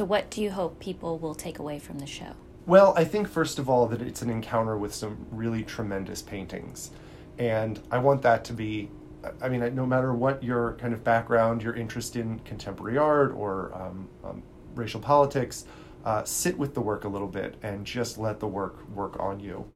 So, what do you hope people will take away from the show? Well, I think first of all that it's an encounter with some really tremendous paintings. And I want that to be, I mean, no matter what your kind of background, your interest in contemporary art or um, um, racial politics, uh, sit with the work a little bit and just let the work work on you.